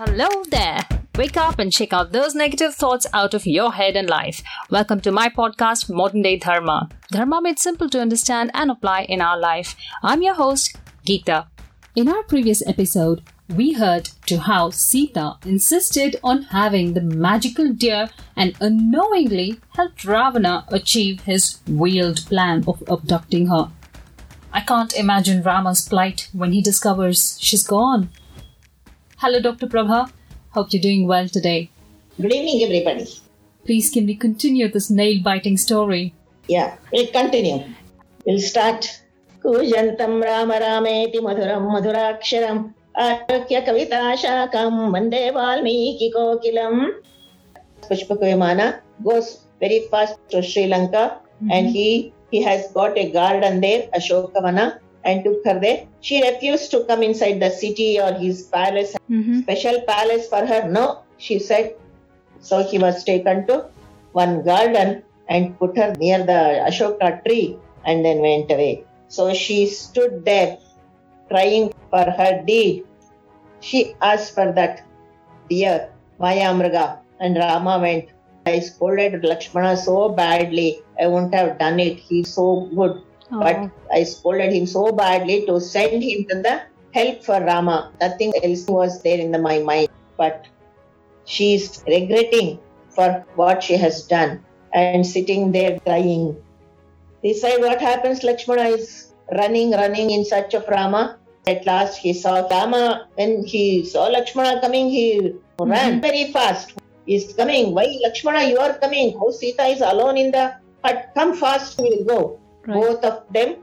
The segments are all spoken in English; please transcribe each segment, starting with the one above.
Hello there. Wake up and shake out those negative thoughts out of your head and life. Welcome to my podcast, Modern Day Dharma. Dharma made simple to understand and apply in our life. I'm your host, Geeta. In our previous episode, we heard to how Sita insisted on having the magical deer and unknowingly helped Ravana achieve his veiled plan of abducting her. I can't imagine Rama's plight when he discovers she's gone. Hello, Dr. Prabha. Hope you're doing well today. Good evening, everybody. Please, can we continue this nail biting story? Yeah, we'll continue. We'll start. कूजन्तं Ram रामेति मधुरं मधुराक्षरम् आरोग्य कविताशाकं वन्दे वाल्मीकिकोकिलम् Pushpak Vimana goes very fast to Sri Lanka and mm-hmm. he, he has got a garden there, Ashokavana, and took her there. She refused to come inside the city or his palace Mm-hmm. special palace for her? No, she said. So he was taken to one garden and put her near the Ashoka tree and then went away. So she stood there crying for her deed. She asked for that deer, Mayamriga, and Rama went. I scolded Lakshmana so badly, I wouldn't have done it. He's so good. But oh. I scolded him so badly to send him to the help for Rama. Nothing else was there in the, my mind. But she is regretting for what she has done and sitting there crying. This side, what happens? Lakshmana is running, running in search of Rama. At last, he saw Rama. When he saw Lakshmana coming, he mm-hmm. ran very fast. He's coming. Why, Lakshmana, you are coming? Oh, Sita is alone in the hut. Come fast, we'll go. Right. Both of them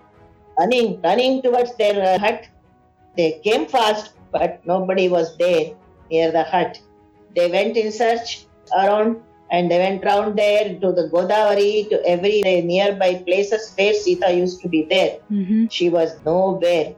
running, running towards their uh, hut. They came fast, but nobody was there near the hut. They went in search around and they went round there to the Godavari, to every nearby places where Sita used to be there. Mm-hmm. She was nowhere.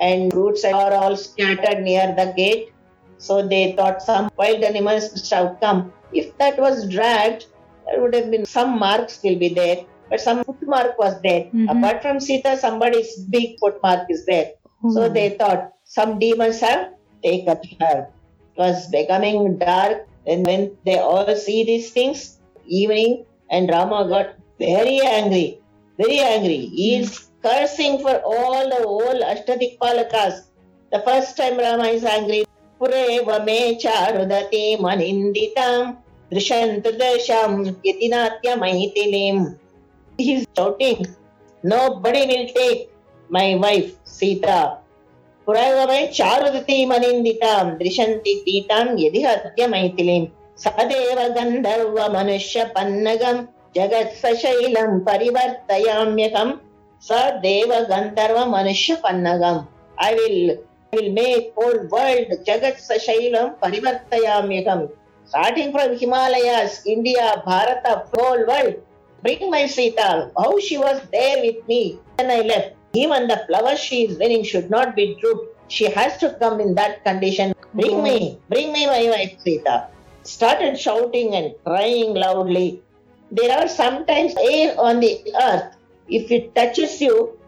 And roots are all scattered near the gate. So they thought some wild animals must have come. If that was dragged, there would have been some marks will be there. But some footmark was there. Mhm. Apart from Sita, somebody's big footmark is there. So they thought some demons have taken her. It was becoming dark, and when they all see these things, evening, and Rama got very angry, very angry. He is cursing for all the whole Ashtadikpalakas. The first time Rama is angry, Pureva me charudati maninditam drishantu dasham yatinatya He's shouting, Nobody will take my wife, Sita. ಪುರಾಯವಾಯ ಚಾರುದತಿ ಮನಿಂದಿತಾಂ ದೃಶಂತಿ ಪೀತಾಂ ಯದಿ ಹತ್ಯ ಮೈಥಿಲೀಂ ಸದೇವ ಗಂಧರ್ವ ಮನುಷ್ಯ ಪನ್ನಗಂ ಜಗತ್ ಸಶೈಲಂ ಪರಿವರ್ತಯಾಮ್ಯಕಂ ಸ ದೇವ ಗಂಧರ್ವ ಮನುಷ್ಯ ಪನ್ನಗಂ I I will make whole world jagat sashailam parivartayamyakam. Starting from himalayas india bharata whole world. Bring my Sita. How she was there with me when I left. Even the flowers she is wearing should not be drooped. She has to come in that condition. Bring me, hmm. bring me my wife Sita. Started shouting and crying loudly. There are sometimes air on the earth. If it touches you,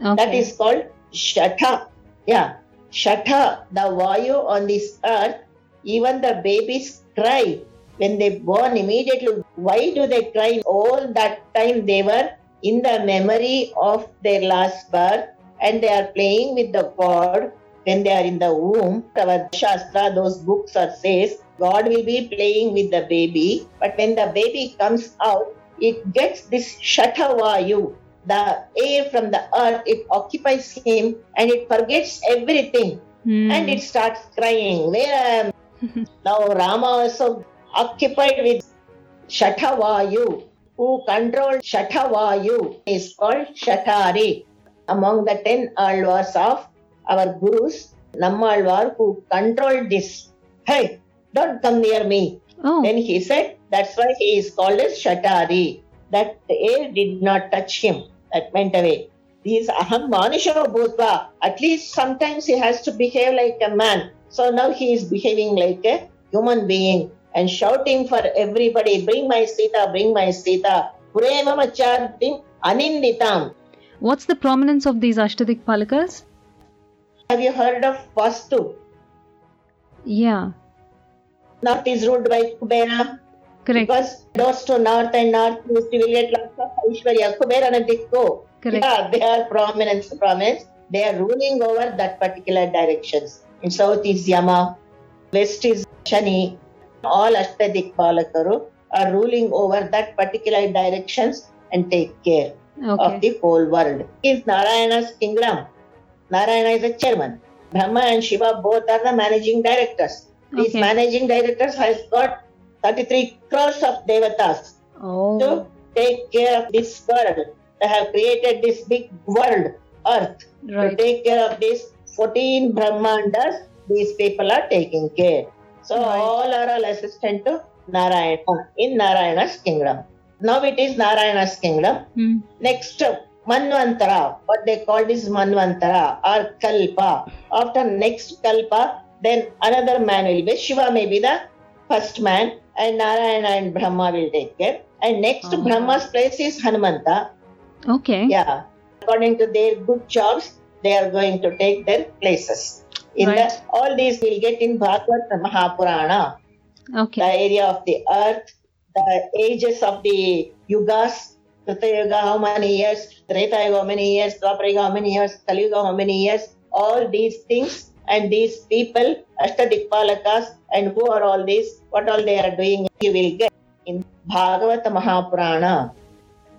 that is called Shatha. Yeah, Shatha, the Vayu on this earth, even the babies cry when they born immediately. Why do they cry? All that time they were in the memory of their last birth and they are playing with the God when they are in the womb. Our Shastra, those books are says God will be playing with the baby, but when the baby comes out, it gets this Shatavayu, the air from the earth, it occupies him and it forgets everything Hmm. and it starts crying. Where um, now Rama also occupied with Shatavayu, who controlled Shatavayu, is called Shatari. Among the ten alvars of our gurus, Nammalvar, who controlled this. Hey, don't come near me. Oh. Then he said, that's why he is called as Shatari. That the air did not touch him. That went away. He is aham manisho bhutva. At least sometimes he has to behave like a man. So now he is behaving like a human being and shouting for everybody, bring my Sita, bring my Sita. Aninditam. What's the prominence of these Ashtadik Palakas? Have you heard of Vastu? Yeah. North is ruled by Kubera. Correct. Because doors to north and northeast, you will get lots of Aishwarya. Kubera and Dikko. Correct. Yeah, they are prominence, prominence. They are ruling over that particular directions. In south is Yama, west is Shani. All Ashtadikpalakaru are ruling over that particular directions and take care of the whole world. Is Narayana's kingdom. Narayana is the chairman. Brahma and Shiva both are the managing directors. These Okay. managing directors has got 33 crores of devatas Oh. to take care of this world. They have created this big world, earth. To take care of these 14 Brahmandas, these people are taking care. So Right. all are all assistant to Narayana in Narayana's kingdom. Now it is Narayana's kingdom. Hmm. Next, Manvantara, what they call is Manvantara or Kalpa. After next Kalpa, then another man will be, Shiva may be the first man, and Narayana and Brahma will take care. And next, Oh. Brahma's place is Hanumanta. Okay. Yeah, according to their good jobs, they are going to take their places. In Right. the, all these we'll get in Bhagavad Mahapurana the area of the earth, the ages of the yugas, Trita Yuga, how many years, Treta Yuga, how many years, Dwapara Yuga, how many years, Kali Yuga, how many years, all these things and these people, Ashtadikpalakas, and who are all these, what all they are doing, you will get in Bhagavata Mahapurana.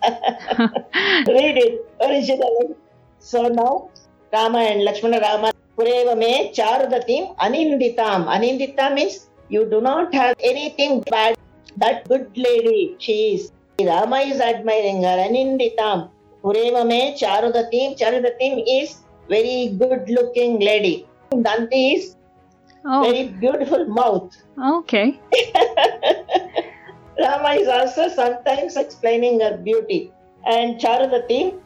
Read it originally. So now, Rama and Lakshmana Rama, Pureva me Charudatim Aninditam. Anindita means you do not have anything bad. That good lady, she is. Rama is admiring her. Aninditam. Pureva me Charudatim. Charudatim is very good looking lady. Danti is Oh. very beautiful mouth. Okay. Rama is also sometimes explaining her beauty. And Charudatim,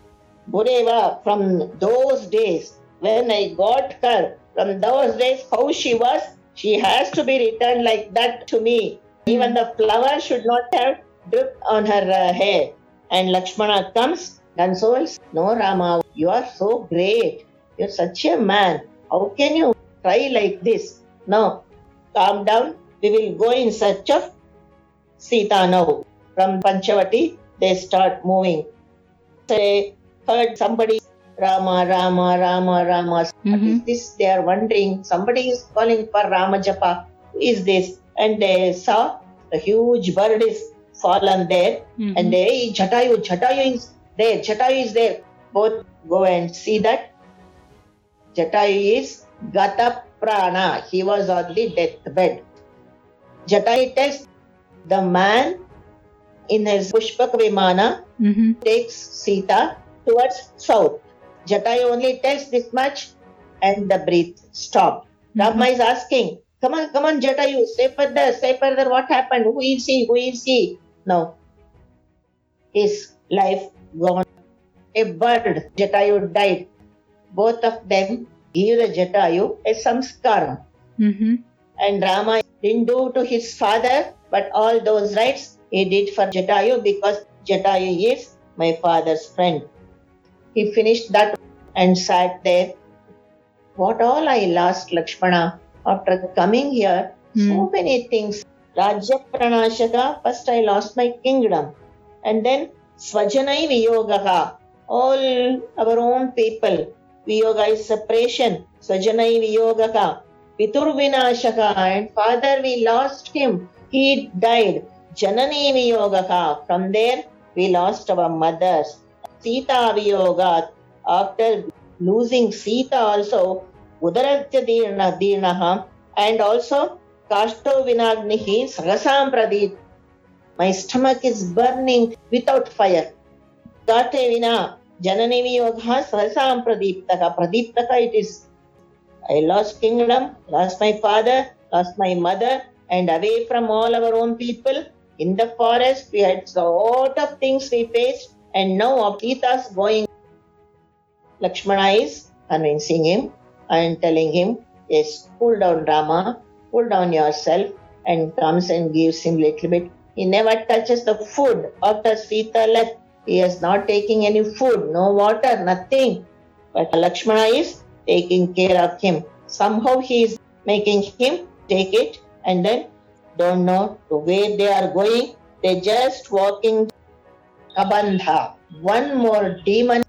Bureva, from those days, when I got her, from those days, how she was, she has to be returned like that to me. Even the flower should not have dripped on her uh, hair. And Lakshmana comes, consoles, No, Rama, you are so great. You're such a man. How can you cry like this? No, calm down. We will go in search of Sita now. From Panchavati, they start moving. They heard somebody Rama, Rama, Rama, Rama. What is Mhm. this? They are wondering. Somebody is calling for Rama Japa. Who is this? And they saw a huge bird is fallen there. Mhm. And they, "Hey, Jatayu, Jatayu is there, Jatayu is there. Both go and see that. Jatayu is Gata Prana. He was on the deathbed. Jatayu tells the man in his Pushpak Vimana Mhm. takes Sita towards south. Jatayu only tells this much and the breath stopped. Rama is asking, Come on, come on, Jatayu, say further, say further what happened, who is he, who is he? No. His life gone. A bird, Jatayu died. Both of them give the Jatayu a samskaram. Mhm. And Rama didn't do to his father, but all those rights he did for Jatayu because Jatayu is my father's friend. He finished that and sat there. What all I lost, Lakshmana, after coming here, so Hmm. many things. Rajya Pranashaka, first I lost my kingdom. And then Swajanai Viyogaha, all our own people. Viyoga is separation. Swajanai Viyogaha. Pitur Vinashaka, and father we lost him. He died. Janani Viyogaha. From there we lost our mothers. Sita Viyoga. After losing Sita also, Udaratya Dirna Dirnaha, and also Kashto Vinagnihi Sagasam Pradit. My stomach is burning without fire. Kate Vina Janani Viyoga Sahasam Pradiptaka. Pradiptaka it is. I lost kingdom, lost my father, lost my mother, and away from all our own people. In the forest, we had a lot of things we faced, and now of Sita's going. Lakshmana is convincing him and telling him, Yes, cool down, Rama, cool down yourself, and comes and gives him little bit. He never touches the food after Sita left. He is not taking any food, no water, nothing. But Lakshmana is taking care of him. Somehow he is making him take it and then don't know where they are going. They're just walking Kabandha. One more demon.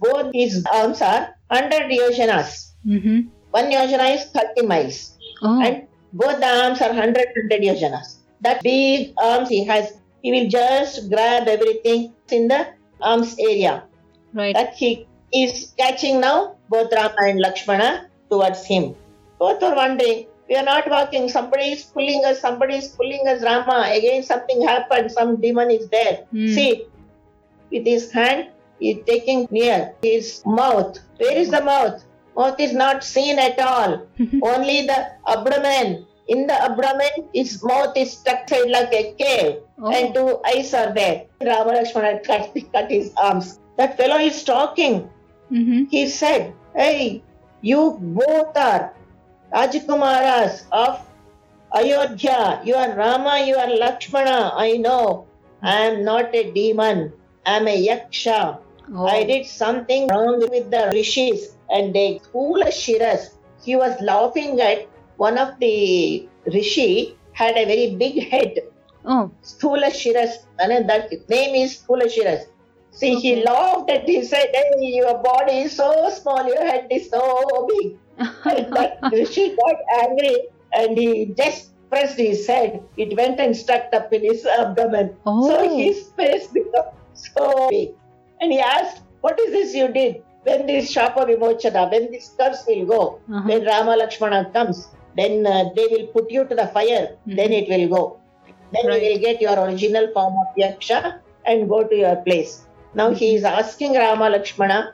Both his arms are 100 yojanas. Mm-hmm. One yojana is 30 miles. Oh. And both the arms are 100, 100 yojanas. That big arms he has, he will just grab everything in the arms area. right. That he is catching now, both Rama and Lakshmana towards him. Both are wondering, we are not walking, somebody is pulling us, somebody is pulling us, Rama. Again, something happened, some demon is there. Hmm. See, with his hand, is taking near his mouth. Where is the mouth? Mouth is not seen at all. Only the abdomen. In the abdomen, his mouth is stuck inside like a cave, Oh. and two eyes are there. Rama Lakshmana cut, cut his arms. That fellow is talking. Mm-hmm. He said, Hey, you both are Rajkumaras of Ayodhya. You are Rama, you are Lakshmana. I know. I am not a demon. I am a yaksha. Oh. I did something wrong with the rishis and they foolish shiras. He was laughing at one of the rishi had a very big head. Oh. Sthula Shiras, and that name is Sthula Shiras. See, he laughed and he said, Hey, your body is so small, your head is so big. And that Rishi got angry and he just pressed his head. It went and stuck up in his abdomen. Oh. So his face became so big. And he asked, What is this you did? When this Shapa Vimochana, when this curse will go, Uh-huh. when Rama Lakshmana comes, then uh, they will put you to the fire, then it will go. Then Right. you will get your original form of Yaksha and go to your place. Now he is asking Rama Lakshmana,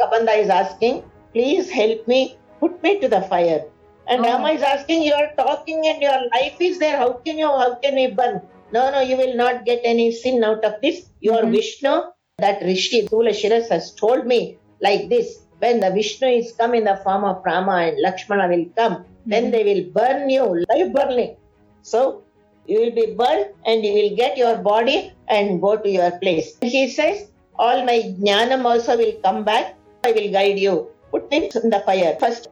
Kabandha is asking, please help me, put me to the fire. And Oh. Rama is asking, you are talking and your life is there. How can you, how can we burn? No, no, you will not get any sin out of this. You are Mhm. Vishnu. That Rishi, Sthula Shiras has told me like this. When the Vishnu is come in the form of Rama and Lakshmana will come, then Mhm. they will burn you, live burning. So you will be burned and you will get your body and go to your place. He says, All my jnanam also will come back. I will guide you. Put him in the fire first.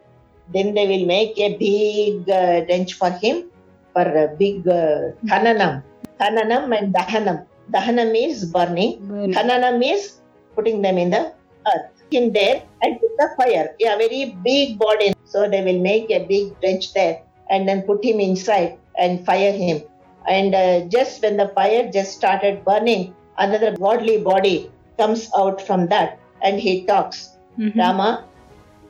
Then they will make a big uh, bench for him for a big uh, khananam. Khananam and dahanam. Dahanam is burning. Burn. Khananam is putting them in the earth. In there and put the fire. Yeah, very big body. So they will make a big trench there and then put him inside and fire him. And uh, just when the fire just started burning, another godly body comes out from that and he talks. Mhm. Rama,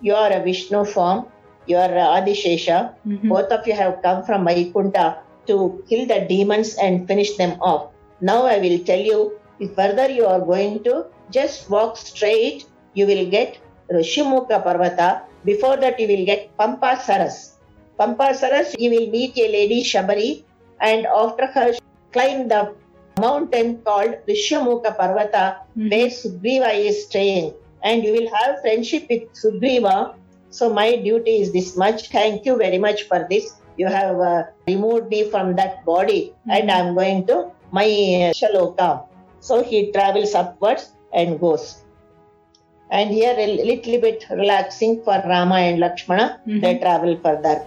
you are a Vishnu form, you are a Adishesha. Mhm. Both of you have come from Vaikunta to kill the demons and finish them off. Now I will tell you, if further you are going to just walk straight, you will get Rishimuka Parvata. Before that, you will get Pampa Saras. Pampa Saras, you will meet a lady Shabari, and after her, climb the mountain called Rishimuka Parvata, Mhm. where Sugriva is staying. And you will have friendship with Sugriva. So, my duty is this much. Thank you very much for this. You have uh, removed me from that body, and Mhm. I'm going to my Shaloka. So, he travels upwards and goes. And here, a little bit relaxing for Rama and Lakshmana, they Mhm. travel further.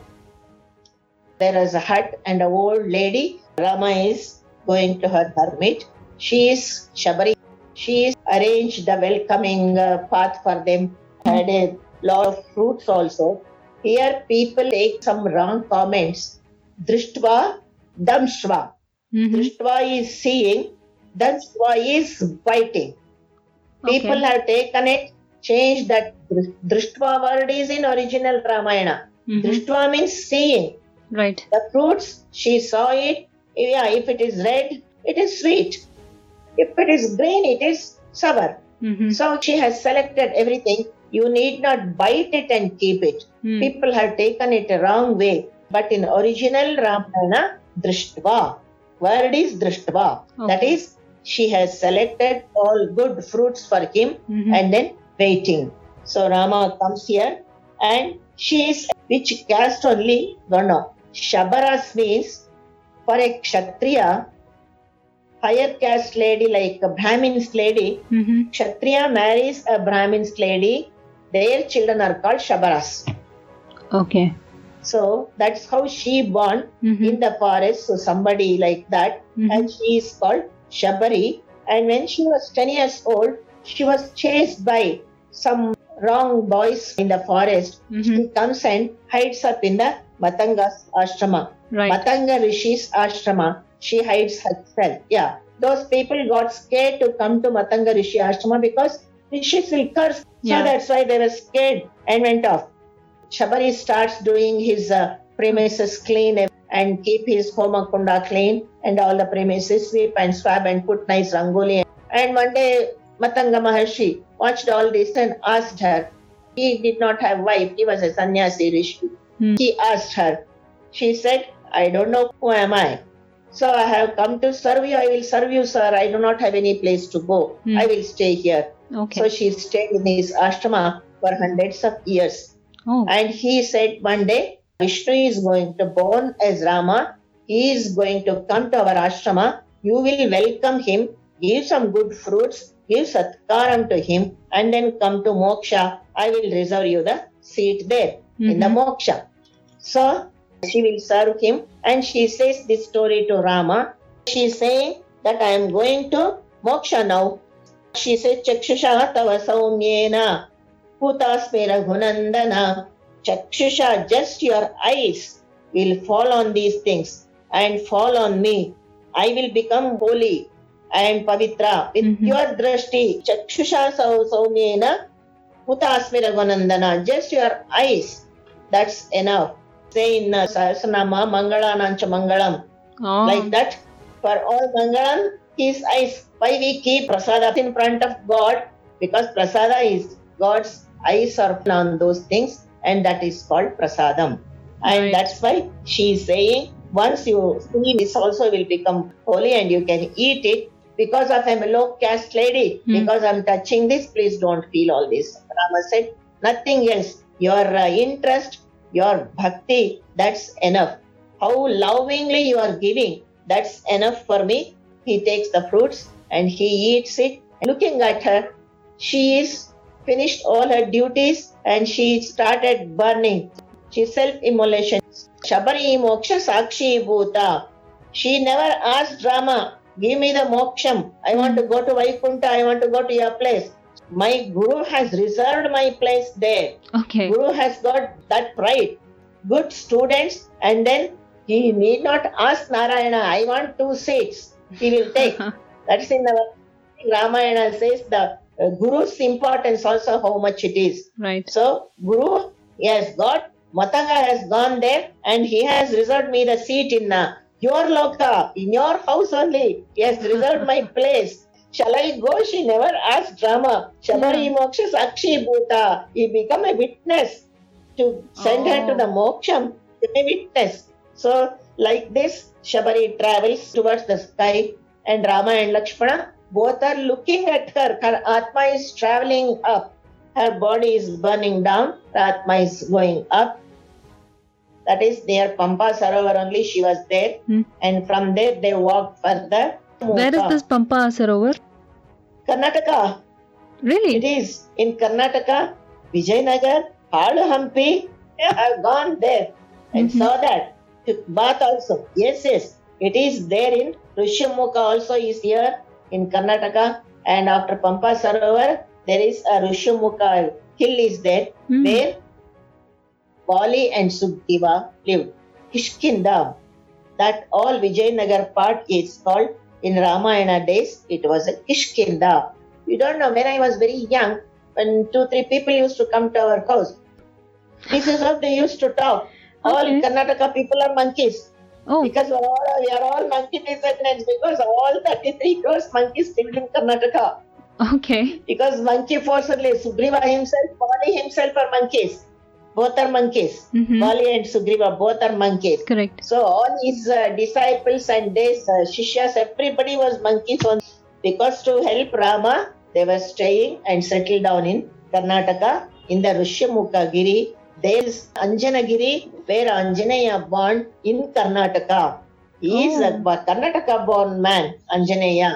There is a hut and an old lady. Rama is going to her hermit. She is Shabari. She is arranged the welcoming uh, path for them. Had a lot of fruits also. Here people take some wrong comments. Drishtva, Damshva. Drishtva is seeing, Damshva is biting. People Okay. have taken it, changed that Dr- Drishtva word is in original Ramayana. Mhm. Drishtva means seeing. Right. The fruits, she saw it. Yeah, if it is red, it is sweet. If it is green, it is sour. Mhm. So she has selected everything. You need not bite it and keep it. Hmm. People have taken it a wrong way. But in original Ramayana, Drishtva. Word is Drishtva. That Okay. is, she has selected all good fruits for him Mhm. and then waiting. So Rama comes here and she is which caste only? No. Shabaras means for a Kshatriya, higher caste lady like a Brahmin's lady, Mhm. Kshatriya marries a Brahmin's lady, their children are called Shabaras. Okay. So that's how she born Mhm. in the forest. So somebody like that, Mhm. and she is called Shabari. And when she was 10 years old, she was chased by some wrong boys in the forest. Mhm. She comes and hides up in the Matanga's ashrama. Right. Matanga Rishi's ashrama. She hides herself. Yeah. Those people got scared to come to Matanga Rishi ashrama because Rishis will curse. Yeah. So that's why they were scared and went off. Shabari starts doing his uh, premises clean and keep his homa kunda clean and all the premises sweep and swab and put nice rangoli. And one day Matanga Maharshi watched all this and asked her. He did not have wife. He was a sannyasi rishi. Hmm. He asked her. She said, I don't know who am I. So I have come to serve you. I will serve you, sir. I do not have any place to go. Hmm. I will stay here. Okay. So she stayed in his ashrama for hundreds of years. Oh. And he said one day, Vishnu is going to born as Rama. He is going to come to our ashrama. You will welcome him, give some good fruits, give satkaram to him, and then come to moksha. I will reserve you the seat there in the Mhm. moksha. So she will serve him, and she says this story to Rama. She is saying that I am going to moksha now. She says, Chakshusha tava saumyena Putasme Raghunandana. Chakshusha, just your eyes will fall on these things and fall on me. I will become holy and pavitra with Mhm. your drashti. Chakshusha sau saumyena Putasme Raghunandana. Just your eyes. That's enough. Say in uh, Sahasranama, Mangalanancha Mangalam oh. like that. For all Mangalam, his eyes. Why we keep prasada in front of God? Because prasada is God's eyes are on those things, and that is called prasadam. And Right. that's why she is saying, once you see this also will become holy and you can eat it. Because of I'm a low caste lady, Hmm. because I'm touching this, please don't feel all this. Rama said, nothing else. Your uh, interest, your bhakti, that's enough. How lovingly you are giving, that's enough for me. He takes the fruits and he eats it. Looking at her, she is finished all her duties and she started burning. She self-immolation. Shabari moksha sakshi bhuta. She never asked Rama, give me the moksham. I want to go to Vaikunta. I want to go to your place. My guru has reserved my place there. okay. Guru has got that pride. Good students, and then he need not ask Narayana, I want two seats. He will take. That's in the Ramayana says the uh, Guru's importance also how much it is. right. So Guru has got Matanga has gone there and he has reserved me the seat in uh, your loka, in your house only. He has reserved my place. Shall I go? She never asked Rama. Shabari Moksha Sakshi Bhuta. He become a witness to send her to Oh. the moksham, to be witness. So, like this, Shabari travels towards the sky, and Rama and Lakshmana both are looking at her. Her Atma is traveling up, her body is burning down, the Atma is going up. That is near Pampa Sarovar only, she was there, Hmm. and from there they walked further. Where is this Pampa Sarovar? Karnataka. Really? It is in Karnataka, Vijayanagar, Halu Hampi. Yeah, I've gone there and Mhm. saw that. Took bath also. Yes, yes. It is there in Rishyamukha also is here in Karnataka. And after Pampa Sarovar, there is a Rishyamukha hill is there Hmm. where Bali and Sugriva lived. Kishkinda. That all Vijayanagar part is called in Ramayana days, it was a Kishkinda. You don't know, when I was very young, when two, three people used to come to our house, this is how they used to talk. All Okay. Karnataka people are monkeys. Oh, Because we are all, we are all monkey descendants because all 33 crores monkeys lived in Karnataka. okay. Because monkey forcibly, Sugriva himself, Bali himself are monkeys. Both are monkeys. Mhm. Bali and Sugriva both are monkeys. Correct. So all his uh, disciples and his uh, shishyas, everybody was monkeys. On, because to help Rama, they were staying and settled down in Karnataka in the Rishyamukha Giri. There is Anjanagiri where Anjaneya born in Karnataka. He is a Oh. Karnataka born man, Anjaneya.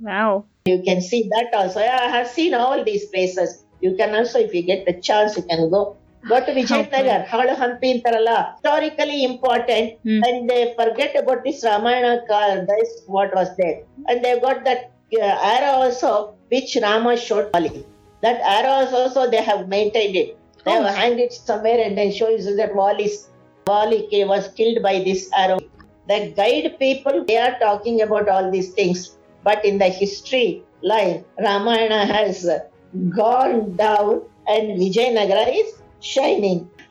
Wow. You can see that also. I have seen all these places. You can also, if you get the chance, you can go Go to Vijayanagar, Halu Hampi Tarala, historically important, Hmm. and they forget about this Ramayana, ka- this what was there. And they got that uh, arrow also, which Rama showed Bali. That arrow also, they have maintained it. They have hanged it somewhere and then shows you that Wali, Wali was killed by this arrow. The guide people, they are talking about all these things. But in the history line, Ramayana has gone down and Vijayanagara is shining.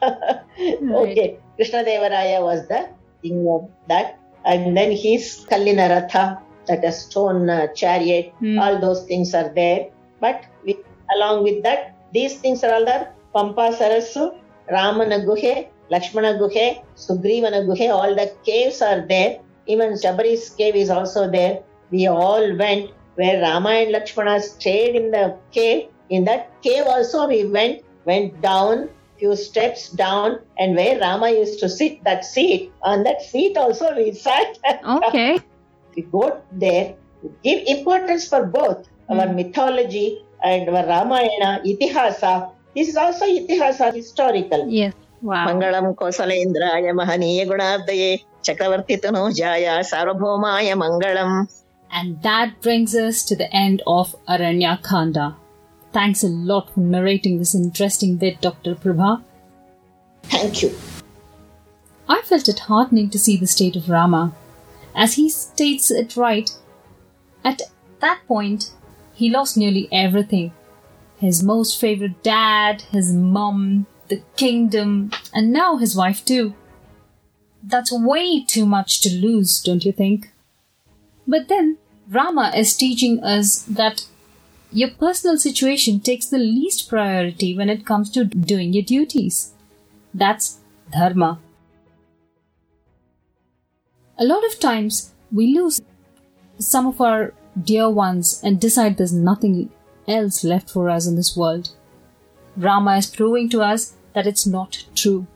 Okay, Krishna Devaraya was the king of that. And then his Kallina Ratha, that a stone uh, chariot, Hmm. all those things are there. But with, along with that, these things are all there. Pampa Sarasu, Ramana Guhe, Lakshmana Guhe, Sugrivana Guhe, all the caves are there. Even Shabari's cave is also there. We all went where Rama and Lakshmana stayed in the cave. In that cave also we went, went down few steps down and where Rama used to sit, that seat, on that seat also we sat. Okay. we go there, we give importance for both our Hmm. mythology and our Ramayana, Itihasa. This is also historical. Yes. Wow. Mangalam Kosalendraya Mahaniya Gunavdaye Chakravartitano Jaya Sarvabhaumaya Mangalam. And that brings us to the end of Aranya Khanda. Thanks a lot for narrating this interesting bit, Dr. Prabha. Thank you. I felt it heartening to see the state of Rama. As he states it right, at that point, he lost nearly everything his most favorite dad, his mum, the kingdom, and now his wife too. That's way too much to lose, don't you think? But then, Rama is teaching us that your personal situation takes the least priority when it comes to doing your duties. That's dharma. A lot of times we lose some of our dear ones and decide there's nothing else left for us in this world. Rama is proving to us that it's not true.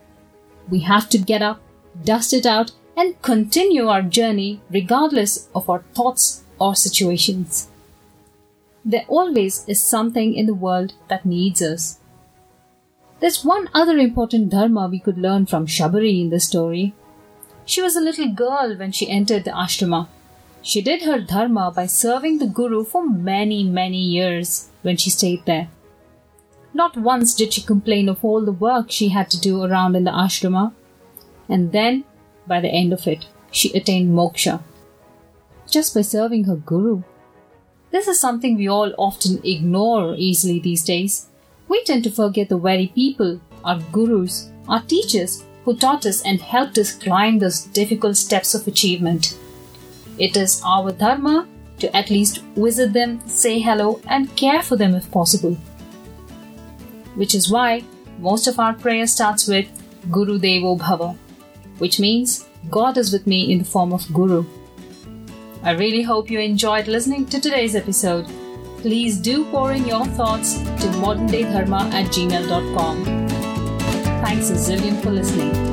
We have to get up, dust it out, and continue our journey regardless of our thoughts or situations. There always is something in the world that needs us. There's one other important dharma we could learn from Shabari in this story. She was a little girl when she entered the ashrama. She did her dharma by serving the Guru for many, many years when she stayed there. Not once did she complain of all the work she had to do around in the ashrama. And then, by the end of it, she attained moksha. Just by serving her Guru. This is something we all often ignore easily these days. We tend to forget the very people, our gurus, our teachers, who taught us and helped us climb those difficult steps of achievement. It is our dharma to at least visit them, say hello, and care for them if possible. Which is why most of our prayer starts with Guru Devo Bhava, which means God is with me in the form of Guru. I really hope you enjoyed listening to today's episode. Please do pour in your thoughts to moderndaydharma at gmail.com. Thanks a zillion for listening.